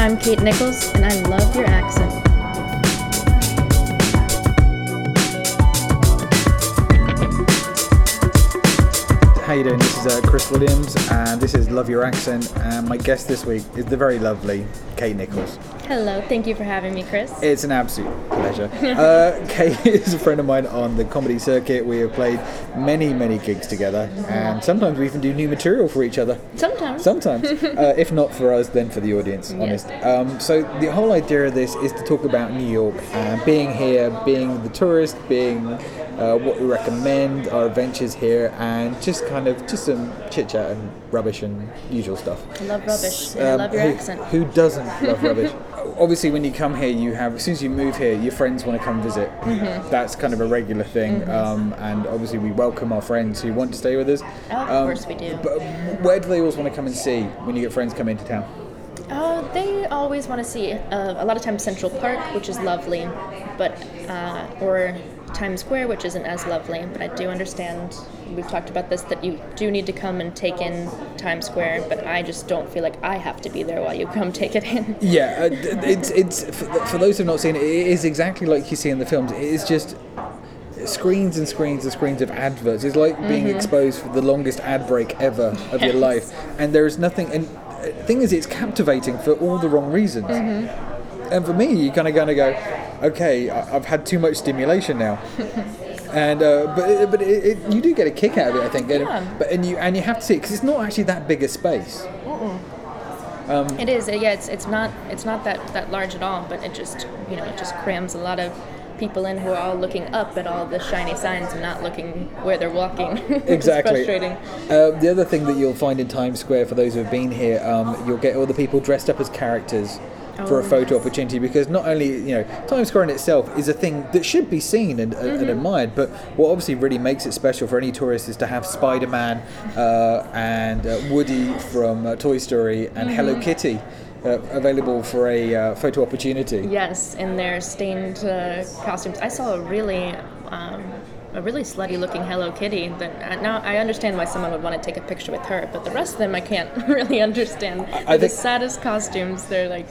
I'm Kate Nicholls, and I love your accent. How you doing? This is uh, Chris Williams, and this is Love Your Accent. And my guest this week is the very lovely Kate Nicholls. Hello, thank you for having me, Chris. It's an absolute pleasure. uh, Kate is a friend of mine on the comedy circuit. We have played many, many gigs together, and sometimes we even do new material for each other. Sometimes. Sometimes, uh, if not for us, then for the audience. Honest. Um, so the whole idea of this is to talk about New York and being here, being the tourist, being uh, what we recommend, our adventures here, and just kind of just some chit chat and rubbish and usual stuff. I love rubbish. and I Um, love your who, accent. Who doesn't love rubbish? Obviously, when you come here, you have as soon as you move here, your friends want to come visit. Mm-hmm. That's kind of a regular thing, um, and obviously we welcome our friends who want to stay with us. Oh, of Um, course we do. But where do they always want to come and see when you get friends come into town? Oh, they always want to see uh, a lot of times Central Park, which is lovely, but uh, or Times Square, which isn't as lovely. But I do understand. We've talked about this that you do need to come and take in Times Square, but I just don't feel like I have to be there while you come take it in. Yeah, uh, it's it's for, those who've not seen it, it is exactly like you see in the films. It is just screens and screens and screens of adverts. It's like being mm-hmm. exposed for the longest ad break ever of your life, and there is nothing. And the thing is, it's captivating for all the wrong reasons. Mm-hmm. And for me, you kind of going to go, okay, I- I've had too much stimulation now. And uh, but but it, it, you do get a kick out of it, I think. And, Yeah. But and you and you have to see it because it's not actually that big a space. It is, uh, yeah. It's it's not it's not that that large at all, but it just you know it just crams a lot of people in who are all looking up at all the shiny signs and not looking where they're walking. Exactly. frustrating. Uh, the other thing that you'll find in Times Square, for those who have been here, um, you'll get all the people dressed up as characters for a Oh, photo opportunity because not only you know Times Square in itself is a thing that should be seen and, and Mm-hmm. admired, but what obviously really makes it special for any tourist is to have Spider-Man uh, and uh, Woody from uh, Toy Story and Hello Mm-hmm. Kitty uh, available for a uh, photo opportunity. Yes, in their stained uh, costumes. I saw a really, um, a really slutty looking Hello Kitty. That uh, now I understand why someone would want to take a picture with her, but the rest of them I can't really understand. They're the saddest costumes. They're like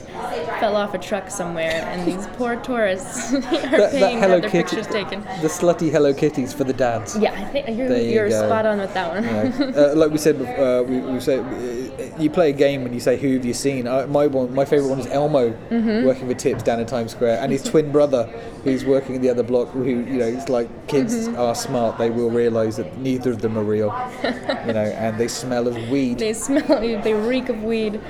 fell off a truck somewhere, and these poor tourists are That, that paying to Hello their Kitty, pictures taken. the slutty Hello Kitties for the dads. Yeah, I think you're, you you're go. spot on with that one. uh, like we said, uh, we, we say uh, you play a game when you say who have you seen. Uh, my one, my favorite one is Elmo Mm-hmm. working with Tips down in Times Square, and his twin brother who's working in the other block. Who you know, it's like kids Mm-hmm. Are smart. They will realise that neither of them are real, you know, and they smell of weed. They smell, they reek of weed.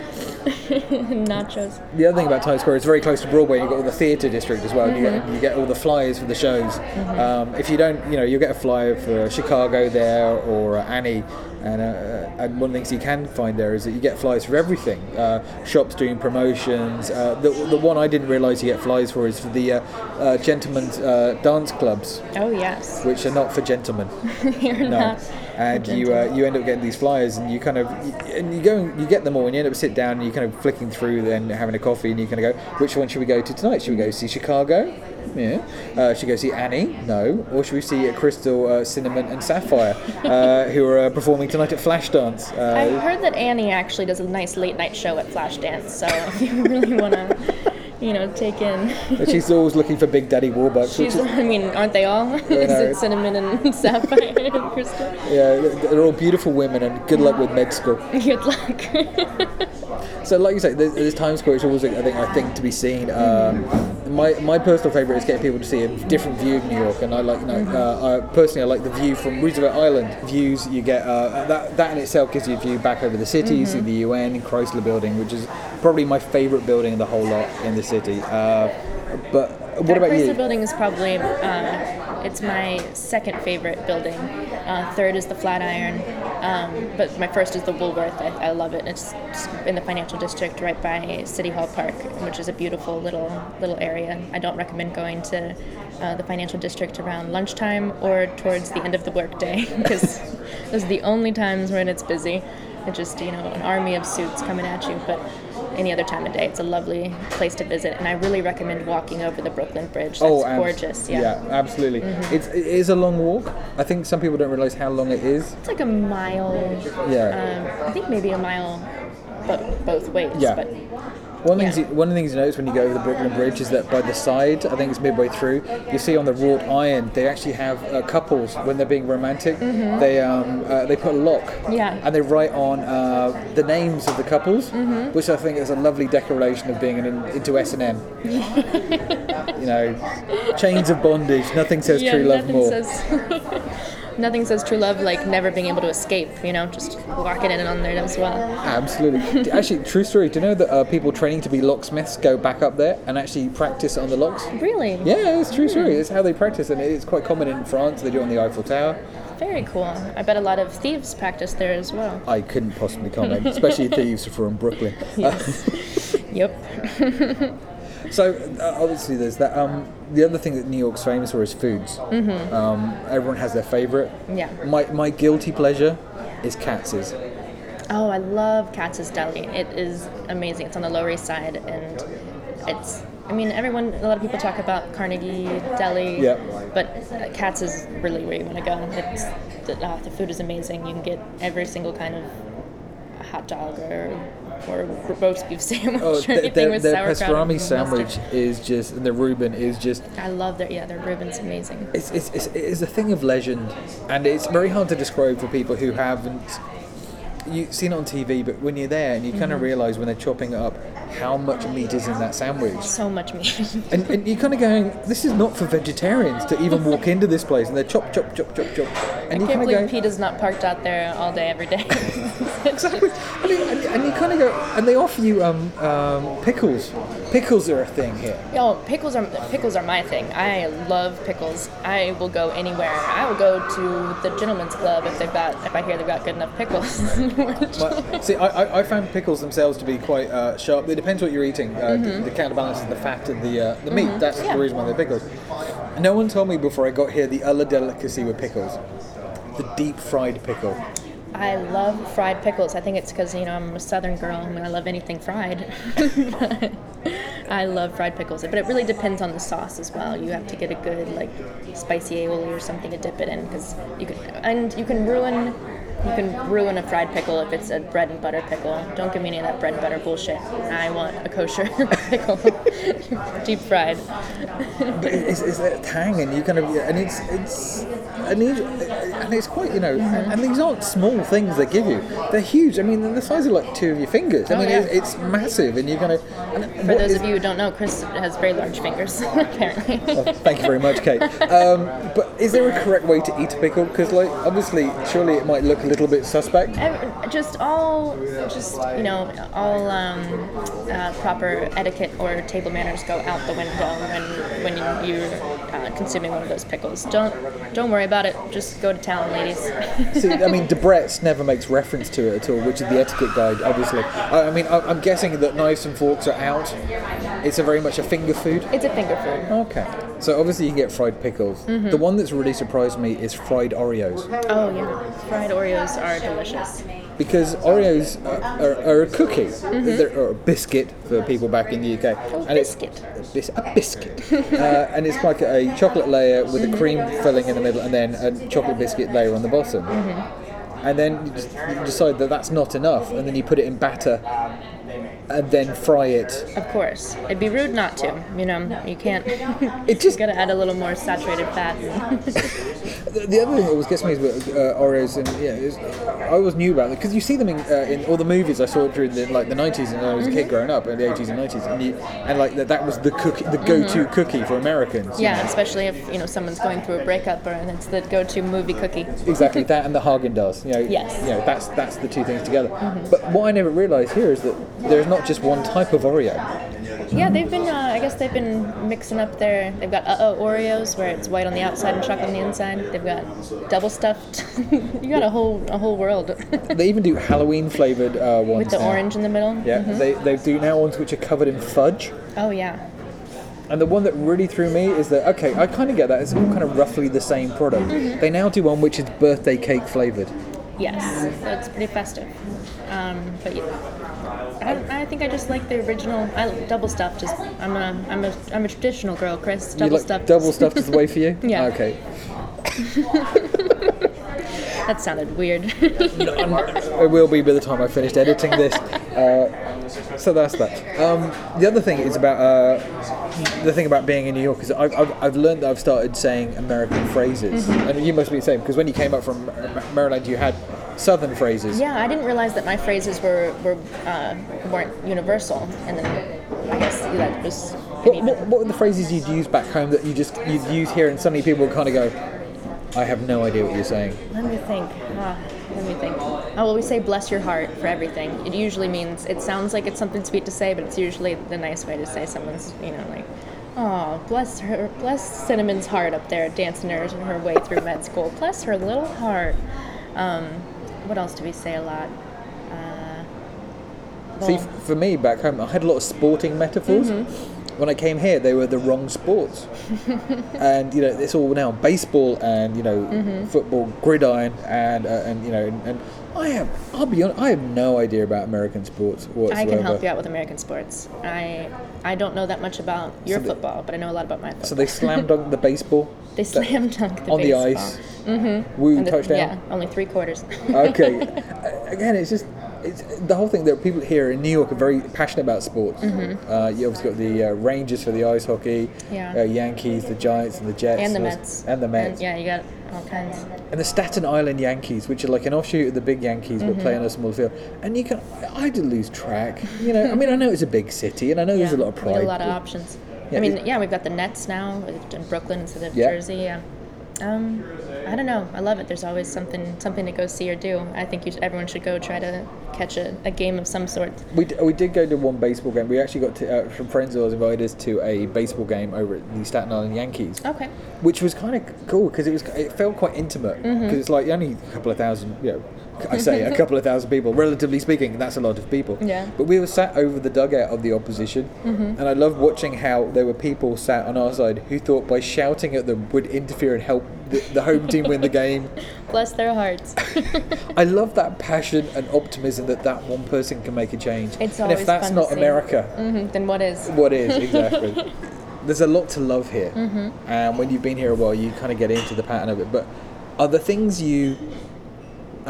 Nachos. The other thing about Times Square is very close to Broadway. You've got all the theatre district as well. and You, Mm-hmm. get, you get all the flyers for the shows. Um, if you don't, you know, you'll get a flyer for Chicago there or uh, Annie. And, uh, and one of the things you can find there is that you get flyers for everything. Uh, shops doing promotions. Uh, the, the one I didn't realise you get flyers for is for the uh, uh, gentlemen's uh, dance clubs, Oh yes, which are not for gentlemen. you're No, not. and you uh, you end up getting these flyers, and you kind of and you go and you get them all, and you end up sit down and you kind of flicking through, then having a coffee, and you kind of go, which one should we go to tonight? Should we go see Chicago? Yeah. Uh, should we go see Annie? No. Or should we see uh, Crystal, uh, Cinnamon, and Sapphire, uh, who are uh, performing tonight at Flashdance? I've heard that Annie actually does a nice late night show at Flashdance, so if you really want to, you know, take in. she's always looking for Big Daddy Warbucks. She's, is, I mean, aren't they all? Is it Cinnamon and Sapphire and Crystal? yeah, they're all beautiful women, and good luck with med school. Good luck. So, like you say, there's, there's Times Square. It's always, I think, I think to be seen. Um, my my personal favourite is getting people to see a different view of New York, and I like, you know, uh, I, personally, I like the view from Roosevelt Island. Views you get uh, that that in itself gives you a view back over the city. You see the UN Chrysler Building, which is probably my favourite building in the whole lot in the city. Uh, but what the about Chrysler you? Building is probably, uh, it's my second favorite building. Uh, third is the Flatiron, um, but my first is the Woolworth. I, I love it. It's in the financial district right by City Hall Park, which is a beautiful little little area. I don't recommend going to uh, the financial district around lunchtime or towards the end of the workday because those are the only times when it's busy. It's just you know an army of suits coming at you, but any other time of day, it's a lovely place to visit, and I really recommend walking over the Brooklyn Bridge. That's oh, gorgeous. Yeah. Mm-hmm. absolutely. It's it is a long walk. I think some people don't realise how long it is. It's like a mile. Yeah. Um, I think maybe a mile bo- both ways. Yeah. But One of, the things you, one of the things you notice when you go over the Brooklyn Bridge is that by the side, I think it's midway through, you see on the wrought iron they actually have uh, couples when they're being romantic. They um, uh, they put a lock, Mm-hmm. Yeah. and they write on uh, the names of the couples, Mm-hmm. which I think is a lovely declaration of being an, into S and M. You know, chains of bondage. Nothing says yeah, true love more. says nothing says true love like never being able to escape. You know, just it in and on there as well. Absolutely. actually, true story. Do you know that uh, people training to be locksmiths go back up there and actually practice on the locks? Really? Yeah, it's true story. It's how they practice, and it's quite common in France. They do it on the Eiffel Tower. Very cool. I bet a lot of thieves practice there as well. I couldn't possibly comment, especially thieves from Brooklyn. Yep. So uh, obviously, there's that. Um, the other thing that New York's famous for is foods. Mm-hmm. Um, everyone has their favorite. Yeah. My my guilty pleasure is Katz's. Oh, I love Katz's Deli. It is amazing. It's on the Lower East Side, and it's. I mean, everyone. A lot of people talk about Carnegie Deli. Yeah. But uh, Katz is really where you want to go. It's the, uh, the food is amazing. You can get every single kind of hot dog or or roast beef sandwich Oh, or anything their, with their sauerkraut. pastrami sandwich is just, and the Reuben is just I love their yeah. Their Reuben's amazing. it's, it's, it's, it's a thing of legend, and it's very hard to describe for people who haven't you seen it on TV. But when you're there, and you kind Mm-hmm. of realize when they're chopping it up, how much meat is in that sandwich, So much meat. and, and you're kind of going, this is not for vegetarians to even walk into this place, and they're chop, chop, chop, chop, chop, and I you can't believe go. Pete is not parked out there all day every day. Exactly. And, you- and, and you kind of go, and they offer you um, um, pickles. Pickles are a thing here. Yo, pickles are pickles are my thing. I love pickles. I will go anywhere. I will go to the gentleman's club if they've got if I hear they've got good enough pickles. But, see, I, I, I found pickles themselves to be quite uh, sharp. It depends what you're eating. Uh, the, the counterbalances the fat and the uh, the meat. That's Yeah. the reason why they're pickles. No one told me before I got here the other delicacy with pickles, the deep fried pickle. I love fried pickles. I think it's because you know I'm a Southern girl and I love anything fried. I love fried pickles, but it really depends on the sauce as well. You have to get a good like spicy aioli or something to dip it in because you can and you can ruin. You can ruin a fried pickle if it's a bread and butter pickle. Don't give me any of that bread and butter bullshit. I want a kosher pickle, deep fried. But it's, it's that tang, and you kind of, and it's it's and, it's, and it's quite, you know, and, and these aren't small things they give you. They're huge. I mean, they're the size of like two of your fingers. I Oh, mean, yeah. it's, it's massive, and you're gonna. And For those of you who don't know, Chris has very large fingers, apparently. Oh, thank you very much, Kate. Um, but is there a correct way to eat a pickle? Because, like, obviously, surely it might look a little bit suspect. Just all, just you know, all um, uh, proper etiquette or table manners go out the window when when you- you're uh, consuming one of those pickles. Don't don't worry about it. Just go to town, ladies. See, I mean, Debrett's never makes reference to it at all, which is the etiquette guide, obviously. I, I mean, I, I'm guessing that knives and forks are out. It's a very much a finger food. it's a finger food. Okay. So obviously you can get fried pickles. Mm-hmm. The one that's really surprised me is fried Oreos. Oh yeah, fried Oreos are delicious. Because Oreos are, are, are a cookie, mm-hmm. They're or a biscuit for people back in the UK. Oh, and it's- biscuit. a, bis- a biscuit. uh, and it's like a chocolate layer with a mm-hmm. cream filling in the middle and then a chocolate biscuit layer on the bottom. Mm-hmm. And then you, just, you decide that that's not enough, and then you put it in batter and then fry it. Of course, it'd be rude not to. You know, you can't. It just gotta add a little more saturated fat. The the other thing that always gets me is uh, Oreos, and yeah, is, I always knew about it because you see them in, uh, in all the movies I saw during the like the nineties, and I was a kid growing up in the eighties and nineties, and you, and like that, that was the cookie, the go-to cookie for Americans. yeah, know. especially if you know someone's going through a breakup, or and it's the go-to movie cookie. exactly that, and the Häagen-Dazs. You know, Yes. you know that's that's the two things together. But what I never realised here is that there's not just one type of Oreo. Yeah, they've been. Uh, I guess they've been mixing up their. They've got uh oh Oreos where it's white on the outside and chocolate on the inside. They've got double stuffed. you got a whole a whole world They even do Halloween flavored uh, ones with the now. orange in the middle. Yeah, they, they do now ones which are covered in fudge. Oh yeah. And the one that really threw me is that okay, I kind of get that. It's all kind of roughly the same product. Mm-hmm. They now do one which is birthday cake flavored. Yes, so it's pretty festive. Um, but yeah, I, I think I just like the original. I double stuffed. Just I'm a I'm a I'm a traditional girl, Chris. Double like stuffed. double stuffed is the way for you. Yeah. Okay. That sounded weird. it will be by the time I finished editing this. Uh, so that's that. Um, the other thing is about uh, the thing about being in New York is I've, I've, I've learned that I've started saying American phrases, and you must be the same because when you came up from Maryland, you had Southern phrases. yeah, I didn't realize that my phrases were were uh, weren't universal, and then I guess that was. What, what, what were the phrases you'd use back home that you just you'd use here, and suddenly people would kind of go, "I have no idea what you're saying." Let me think. Ah, let me think. Oh well, we say "bless your heart" for everything. It usually means it sounds like it's something sweet to say, but it's usually the nice way to say someone's, you know, like, "Oh, bless her, bless Cinnamon's heart up there, dancing her her way through med school. Bless her little heart." Um, what else do we say a lot? Uh, See, well, f- for me back home, I had a lot of sporting metaphors. When I came here, they were the wrong sports, and you know it's all now baseball and you know football, gridiron, and uh, and you know and, and I have I'll be honest, I have no idea about American sports whatsoever. I can help you out with American sports. I I don't know that much about your So football, but I know a lot about my football. So they slam dunk the baseball they slam dunk the on the ice. Mm-hmm. Woo the- touchdown. Yeah, only three quarters. okay. Again, it's just the whole thing that people here in New York are very passionate about sports. Uh, you obviously got the uh, Rangers for the ice hockey, Mm-hmm. Yeah. uh, Yankees, the Giants, and the Jets, and the Mets. and the Mets, yeah, you got all kinds. and the Staten Island Yankees, which are like an offshoot of the big Yankees, but Mm-hmm. play on a small field. And you can, I did lose track. You know, I mean, I know it's a big city, and I know there's a lot of pride. got a lot of options. Yeah, I mean, yeah, we've got the Nets now in Brooklyn instead of Yeah. Jersey. Yeah. Um, I don't know. I love it. There's always something something to go see or do. I think you should, everyone should go try to catch a, a game of some sort. We, d- we did go to one baseball game. We actually got to, uh, some friends of ours invited us to a baseball game over at the Staten Island Yankees. Okay. which was kind of cool because it was it felt quite intimate because Mm-hmm. it's like only a couple of thousand you know I say a couple of thousand people relatively speaking that's a lot of people Yeah. Mm-hmm. but we were sat over the dugout of the opposition and I loved watching how there were people sat on our side who thought by shouting at them would interfere and help the, the home team win the game Bless their hearts. I love that passion and optimism that that one person can make a change It's and if that's not. America hmm Then what is? what is exactly there's a lot to love here Mm-hmm. and when you've been here a while you kind of get into the pattern of it but are the things you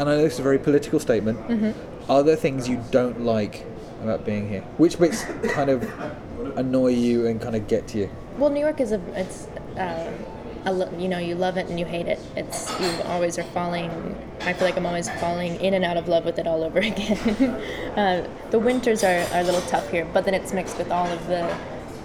and i know this is a very political statement Mm-hmm. are there things you don't like about being here which bits kind of annoy you and kind of get to you Well, New York is a it's uh, a, lo- you know you love it and you hate it. It's you always are falling. I feel like I'm always falling in and out of love with it all over again. uh, the winters are, are a little tough here, but then it's mixed with all of the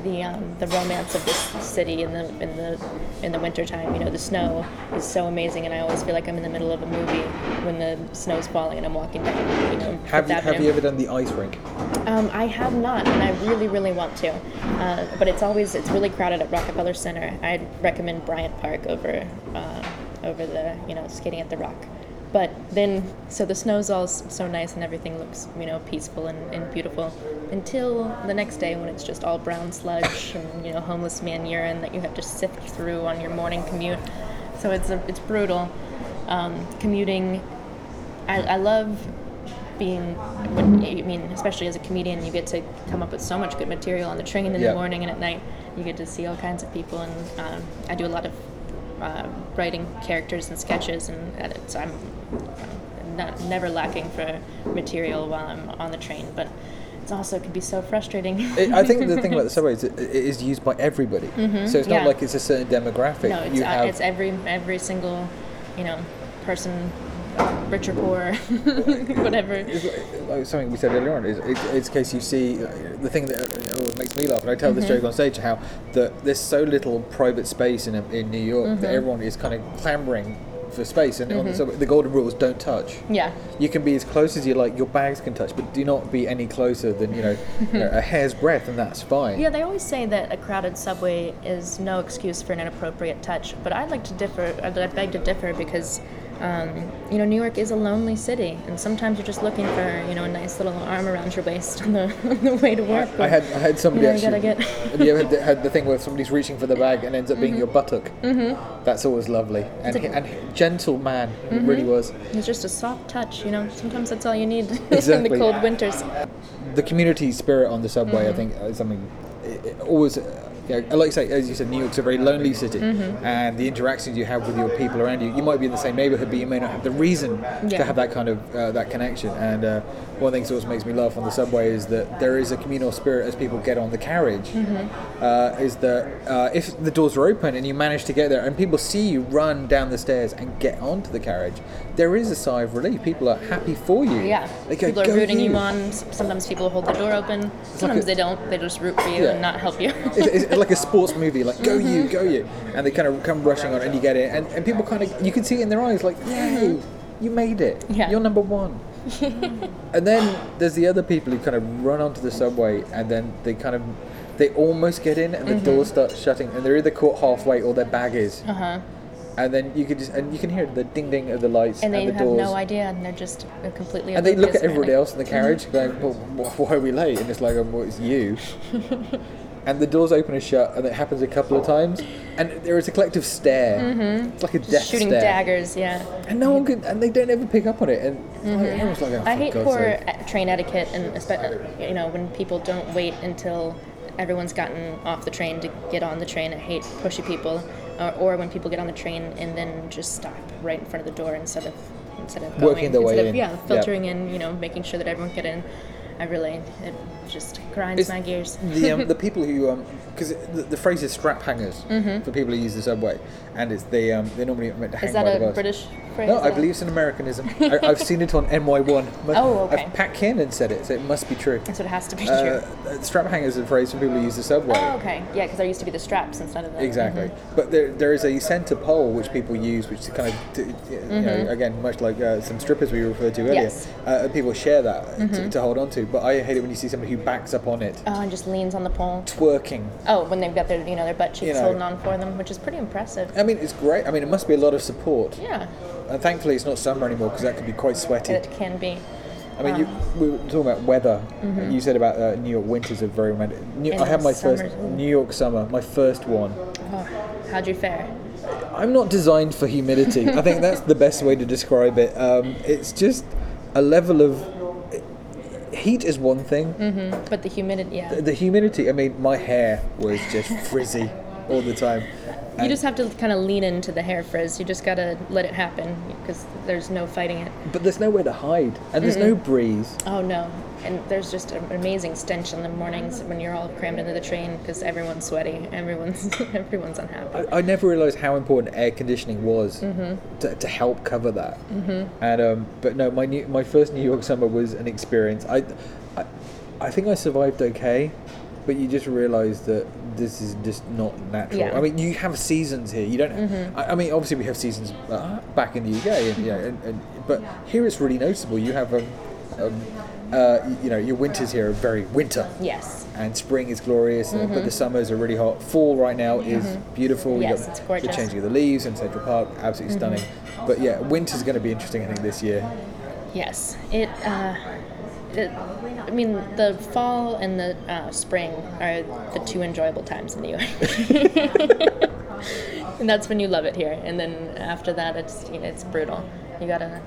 the um, the romance of this city in the in the in the wintertime. You know, the snow is so amazing, and I always feel like I'm in the middle of a movie when the snow's falling and I'm walking down. You know, have you, have you ever done the ice rink Um, I have not, and I really, really want to. Uh, but it's always it's really crowded at Rockefeller Center. I'd recommend Bryant Park over uh, over the you know skating at the Rock. But then, so the snow's all so nice and everything looks you know peaceful and, and beautiful until the next day when it's just all brown sludge and you know homeless man urine that you have to sift through on your morning commute. So it's a, it's brutal. Um, commuting I, I love being when I mean especially as a comedian you get to come up with so much good material on the train in Yeah. the morning and at night you get to see all kinds of people and um, I do a lot of uh, writing characters and sketches and edits I'm not, never lacking for material while I'm on the train but it's also can be so frustrating It- I think the thing about the subway is it, it is used by everybody, so it's not Mm-hmm. yeah. like it's a certain demographic. no it's, you uh, have it's every every single you know person rich or poor whatever It's like- something we said earlier on is it, it's a case you see the thing that uh, always makes me laugh and I tell this Mm-hmm. joke on stage how that there's so little private space in in New York Mm-hmm. that everyone is kind of clamoring for space and on the, subway, the golden rule is don't touch yeah you can be as close as you like your bags can touch but do not be any closer than you know, you know a hair's breadth and that's fine Yeah, they always say that a crowded subway is no excuse for an inappropriate touch, but I'd like to differ. I I beg to differ because, um, you know, New York is a lonely city, and sometimes you're just looking for, you know, a nice little arm around your waist on the, on the way to work. I had I had somebody You know, actually. get- have you ever had the, had the thing where somebody's reaching for the bag and ends up being your buttock? Mm-hmm. That's always lovely and a- and gentle man. It really was. It's just a soft touch, you know. Sometimes that's all you need in the cold winters. the community spirit on the subway, Mm-hmm. I think, is something always you know, like you say, as you said, New York's a very lonely city, Mm-hmm. and the interactions you have with your people around you, you might be in the same neighborhood, but you may not have the reason Yeah. to have that kind of uh, that connection. And uh, one of the things that always makes me laugh on the subway is that there is a communal spirit as people get on the carriage. Mm-hmm. Uh, is that uh, if the doors are open and you manage to get there, and people see you run down the stairs and get onto the carriage, there is a sigh of relief. People are happy for you. Yeah, They go, people are "Go rooting you you." on. Sometimes people hold the door open. Sometimes a- they don't. They just root for you Yeah. and not help you. it's, it's like a sports movie, like go Mm-hmm. you, go you, and they kind of come rushing on, and you get it, and, and people kind of you can see it in their eyes, like yay, you made it, Yeah. you're number one. and then there's the other people who kind of run onto the subway, and then they kind of they almost get in, and the Mm-hmm. doors start shutting, and they're either caught halfway or their bag is, Uh huh. and then you can just and you can hear the ding ding of the lights And they the have no idea, and they're just completely. and they look at everybody apparently. else in the carriage, going, well, "Why are we late?" And it's like, um, "Well, it's you." and the doors open and shut, and it happens a couple of times, and there is a collective stare. It's like a death Mm-hmm. shooting stare. daggers. Yeah. and no one can, and they don't ever pick up on it. And like, everyone's like, oh, Mm-hmm. I hate God's poor sake. uh, train etiquette, and espe- you know when people don't wait until everyone's gotten off the train to get on the train. I hate pushy people, or, or when people get on the train and then just stop right in front of the door instead of instead of Working going, their way instead of, in. Yeah, Yeah. filtering in. You know, making sure that everyone get in. I really it just grinds It's my gears. the um, the people who because the, the phrase is strap hangers Mm-hmm. for people who use the subway, and it's they um, they're normally meant to hang Is that by the bus. British phrase? No, I believe it's an Americanism. I, I've seen it on NY1. Oh, okay. I've- Pat Kiernan said it, so it must be true. That's what it has to be Uh, true. uh, strap hanger is a phrase for people who use the subway. Oh, okay. Yeah, because there used to be the straps instead of the. Exactly, but there, there is a centre pole which people use, which is kind of, you know, again, much like uh, some strippers we referred to earlier. Yes. Uh, people share that to, to hold on to. But I hate it when you see somebody who backs up on it, Oh, and just leans on the pole. twerking. Oh, when they've got their you know their butt cheeks You know. holding on for them, which is pretty impressive. I mean, it's great. I mean, it must be a lot of support. Yeah, And thankfully, it's not summer anymore because that could be quite sweaty. it can be. I mean, you, we were talking about weather. and You said about uh, New York winters are very romantic. New, I had my first. New York summer, my first one. Oh, how'd you fare? I'm not designed for humidity. I think that's the best way to describe it. Um, it's just a level of heat is one thing. But the humidity, yeah. The humidity. I mean, my hair was just frizzy all the time. You just have to kind of lean into the hair frizz. You just gotta let it happen because there's no fighting it. But there's nowhere to hide, and there's no breeze. Oh no. And there's just an amazing stench in the mornings when you're all crammed into the train because everyone's sweaty, everyone's everyone's unhappy. I, I never realised how important air conditioning was Mm-hmm. to, to help cover that. Mm-hmm. And um, but no, my new, my first New York summer was an experience. I, I, I think I survived okay, but you just realise that this is just not natural. Yeah. Mm-hmm. I mean, you have seasons here. You don't. I, I mean, obviously we have seasons uh, back in the UK, and, know, and, and, but here it's really noticeable. You have um, um, uh, you know, your winters here are very winter Yes. and spring is glorious, and but the summers are really hot. Fall right now is beautiful. You Mm-hmm. Yes, got it's The gorgeous. Mm-hmm. changing of the leaves in Central Park, absolutely stunning. But yeah, winter's going to be interesting. I think this year. Yes, it, uh, it. I mean, the fall and the uh, spring are the two enjoyable times in New York, and that's when you love it here. And then after that, it's you know, it's brutal. You gotta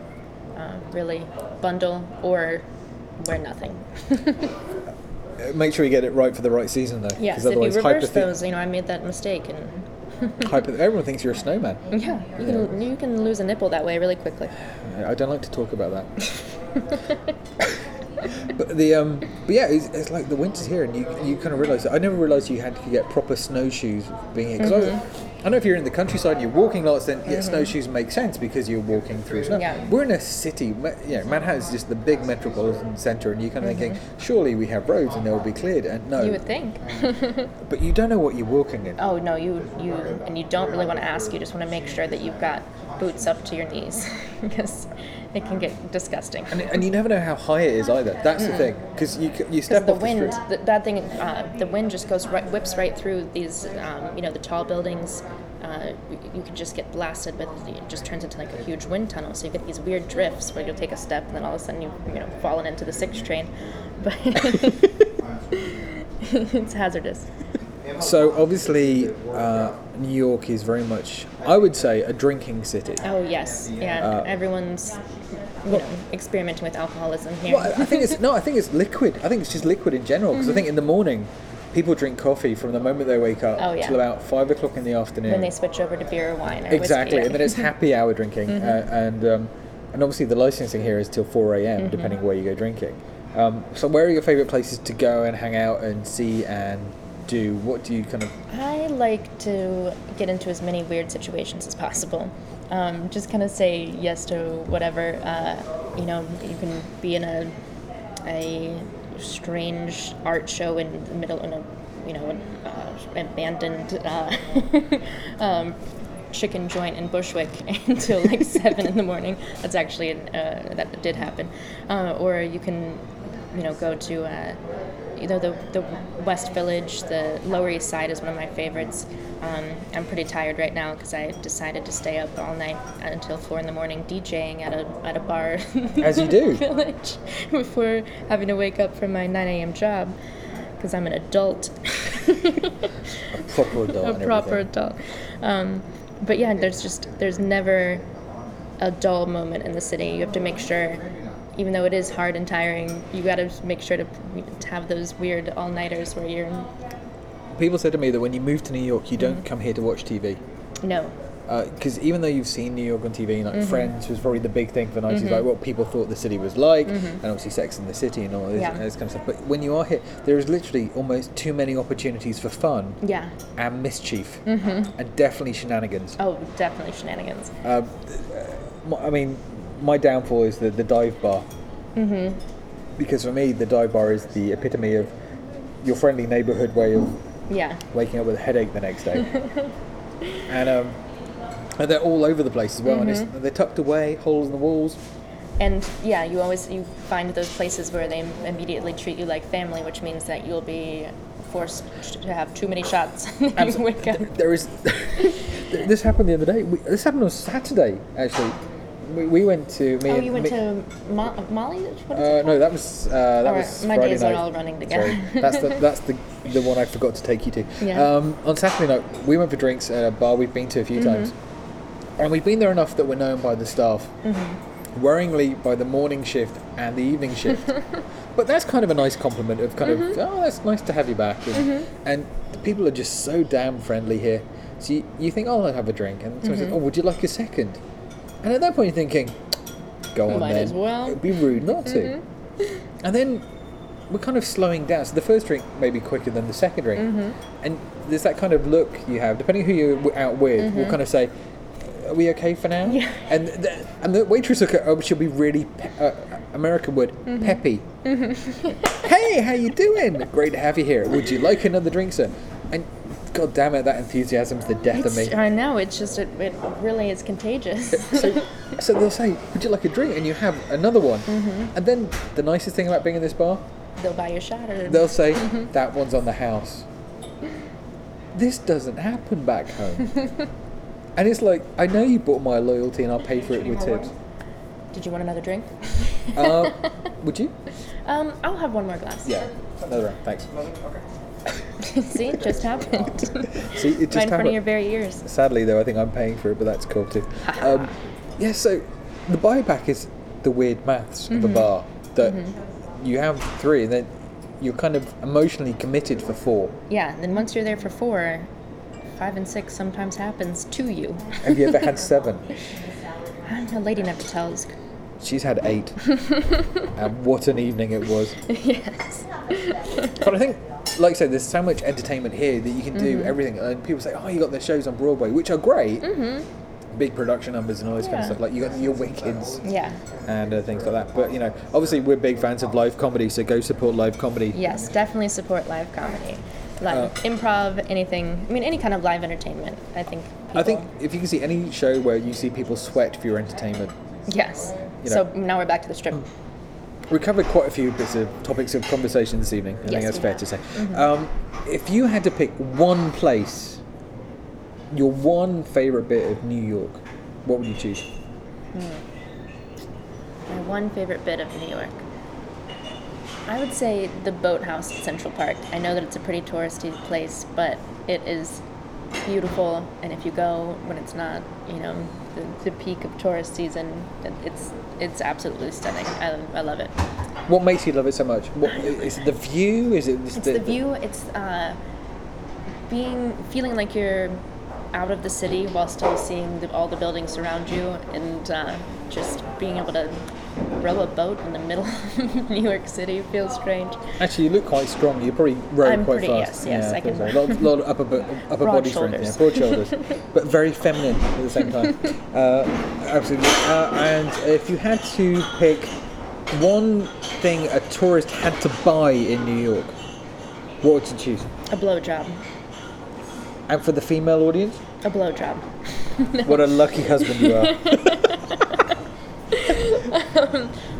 uh, really bundle or wear nothing. Make sure you get it right for the right season, though. yes, if you otherwise reverse hypothi- those, you know, I made that mistake, and everyone thinks you're a snowman. yeah, you can you can lose a nipple that way really quickly. I don't like to talk about that. But the um, but yeah, it's, it's like the winter's here, and you you kind of realize. that I never realized you had to get proper snowshoes being here. Because I, Mm-hmm. I know if you're in the countryside and you're walking lots, then yeah, snowshoes make sense because you're walking through snow. Yeah. We're in a city. Ma- Yeah, Manhattan's just the big metropolitan center, and you're kind of thinking, surely we have roads and they'll be cleared. And no, Mm-hmm. You would think. but you don't know what you're walking in. Oh no, you you and you don't really want to ask. You just want to make sure that you've got boots up to your knees because it can get disgusting. And, and you never know how high it is either. That's the thing, because you you step the off wind, the the bad thing, uh, the wind just goes right, whips right through these, um, you know, the tall buildings. Uh, you, could just get blasted with. It it just turns into like a huge wind tunnel. So you get these weird drifts where you'll take a step and then all of a sudden you you know fallen into the six train. But it's hazardous. So obviously, uh, New York is very much, I would say, a drinking city. Oh yes, yeah. Uh, Everyone's, you know, experimenting with alcoholism here. Well, I think it's no, I think it's liquid. I think it's just liquid in general. Because I think in the morning, people drink coffee from the moment they wake up Oh, yeah. till about five o'clock in the afternoon. when they switch over to beer or wine. Or exactly, whiskey. and then it's happy hour drinking, Mm-hmm. uh, and um, and obviously the licensing here is till four a.m. Mm-hmm. depending where you go drinking. Um, so where are your favourite places to go and hang out and see and do? What do you kind of? I like to get into as many weird situations as possible. Um, just kind of say yes to whatever. Uh, you know, you can be in a a strange art show in the middle in a you know an uh, abandoned uh, um, chicken joint in Bushwick until like seven in the morning. That's actually uh, that did happen. Uh, or you can you know go to. You know the the West Village, the Lower East Side is one of my favorites. Um, I'm pretty tired right now because I decided to stay up all night until four in the morning DJing at a at a bar. As you do. Village before having to wake up from my 9 a.m. job because I'm an adult, A proper adult. a proper everything. adult. Um, but yeah, there's just there's never a dull moment in the city. You have to make sure, even though it is hard and tiring, you got to make sure to, to have those weird all nighters where you're People said to me that when you move to New York, you Mm-hmm. don't come here to watch TV. no. Because even though you've seen New York on TV, like Mm-hmm. Friends was probably the big thing for the 90s, like what people thought the city was like, and obviously Sex in the City and all this, Mm-hmm. Yeah. this kind of stuff. But when you are here, there is literally almost too many opportunities for fun Yeah. and mischief, and definitely shenanigans. Oh, definitely shenanigans. Um, my- I mean, my downfall is the, the dive bar. Mm-hmm. Because for me, the dive bar is the epitome of your friendly neighborhood way of Yeah. waking up with a headache the next day. and um, and they're all over the place as well, and Mm-hmm. it's, they're tucked away, holes in the walls. And yeah, you always you find those places where they immediately treat you like family, which means that you'll be forced to have too many shots. when you wake up. There is. this happened the other day. We, this happened on Saturday, actually. We, we went to me. Oh, and- you went me- to Mo- Molly? What is Uh, it no, that was uh, that All was right, my Friday days are night. all running together. Sorry. That's the that's the the one I forgot to take you to. Yeah. Um, on Saturday night, we went for drinks at a bar we've been to a few Mm-hmm. times, and we've been there enough that we're known by the staff. Mm-hmm. Worryingly by the morning shift and the evening shift, but that's kind of a nice compliment of kind Mm-hmm. of oh that's nice to have you back, and, and the people are just so damn friendly here. So you, you think oh I'll have a drink, and someone Mm-hmm. says oh would you like a second, and at that point you're thinking, go on Might then, as well. it'd be rude not to. And then we're kind of slowing down. So the first drink may be quicker than the second drink. Mm-hmm. And there's that kind of look you have, depending who you're out with, We'll kind of say, Are we okay for now? Mm-hmm. Yeah. And the, and the waitress look at oh, she'll be really, pe- uh, American word, Mm-hmm. peppy. hey, how you doing? Great to have you here. Would you like another drink, sir? And God damn it, that enthusiasm's the death of me. I know. It's just it, it really is contagious. So, so they'll say, Would you like a drink? And you have another one. Mm-hmm. And then the nicest thing about being in this bar, They'll buy you a shot They'll say that one's on the house. This doesn't happen back home. and it's like, I know you bought my loyalty and I'll pay for it with tips. Did you want another drink? Uh, would you? Um, I'll have one more glass. Yeah. Another round. Thanks. See, it just happened. See, it right in front of your very ears. Sadly, though, I think I'm paying for it, but that's cool too. Um, yeah, so the buyback is the weird maths of a Mm-hmm. bar that you have three and then you're kind of emotionally committed for four. Yeah. And then once you're there for four, five and six sometimes happens to you. Have you ever had seven? A lady never tells. She's had eight. and what an evening it was. yes. But I think, like I said, there's so much entertainment here that you can Mm-hmm. do everything. And people say, oh, you got the shows on Broadway, which are great. Big production numbers and all this kind of Mm-hmm. Stuff. Like you got your Wickeds Yeah. and uh, things like that. But, you know, obviously we're big fans of live comedy, so go support live comedy. Yes, definitely support live comedy. Live Uh, improv, anything. I mean, any kind of live entertainment. I think. I think if you can see any show where you see people sweat for your entertainment, Yes. you so now we're back to the strip. We covered quite a few bits of topics of conversation this evening. I think that's fair have. to say. Um, if you had to pick one place, your one favorite bit of New York, what would you choose? My one favorite bit of New York. I would say the boathouse at Central Park. I know that it's a pretty touristy place, but it is beautiful. And if you go when it's not, you know, the, the peak of tourist season, it's it's absolutely stunning. I, I love it. What makes you love it so much? What, is it the view? Is it just It's the view. It's uh, being feeling like you're out of the city while still seeing the, all the buildings around you, and uh, just being able to row a boat in the middle of New York City feels strange. Actually, you look quite strong. You probably row I'm quite pretty- fast. yes, yes, I think can. A lot, lot of upper, bo- upper Broad body strength, yeah, broad shoulders, but very feminine at the same time. uh, absolutely. Uh, and if you had to pick one thing a tourist had to buy in New York, what would you choose? A blowjob. And for the female audience, A blowjob. what a lucky husband you are.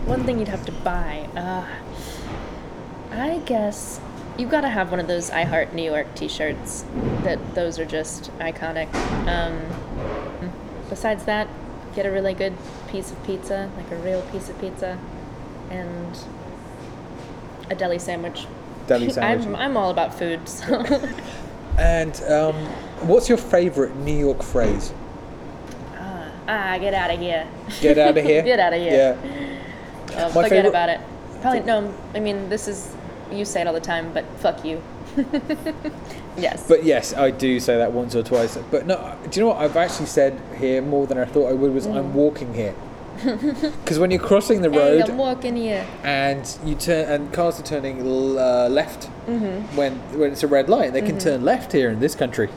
One thing you'd have to buy. Uh, I guess you've got to have one of those I Heart New York T-shirts. That those are just iconic. Um, besides that, get a really good piece of pizza, like a real piece of pizza, and a deli sandwich. Deli sandwich. I'm, I'm all about food, so And um, what's your favourite New York phrase? Ah, get out of here. Get out of here. Get out of here. Yeah. Uh, My forget favorite- about it. Probably no. I mean, this is you say it all the time, but fuck you. yes. But yes, I do say that once or twice. But no, do you know what I've actually said here more than I thought I would was I'm walking here. Because when you're crossing the Mm. hey, road I'm walking here. and you turn and cars are turning l- uh, left Mm-hmm. when when it's a red light, they can turn left here in this country,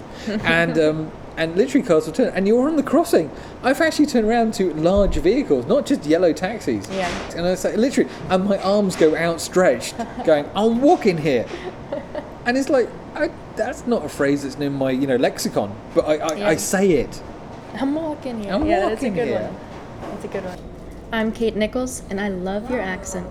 and um, and literally cars will turn and you're on the crossing. I've actually turned around to large vehicles, not just yellow taxis. Yeah. And I say literally, and my arms go outstretched, going, "I'm walking here," and it's like. I, that's not a phrase that's in my, you know, lexicon, but I, I, Yeah. I say it. I'm walking here. I'm yeah, that's a good here. one. That's a good one. I'm Kate Nicholls, and I love your accent.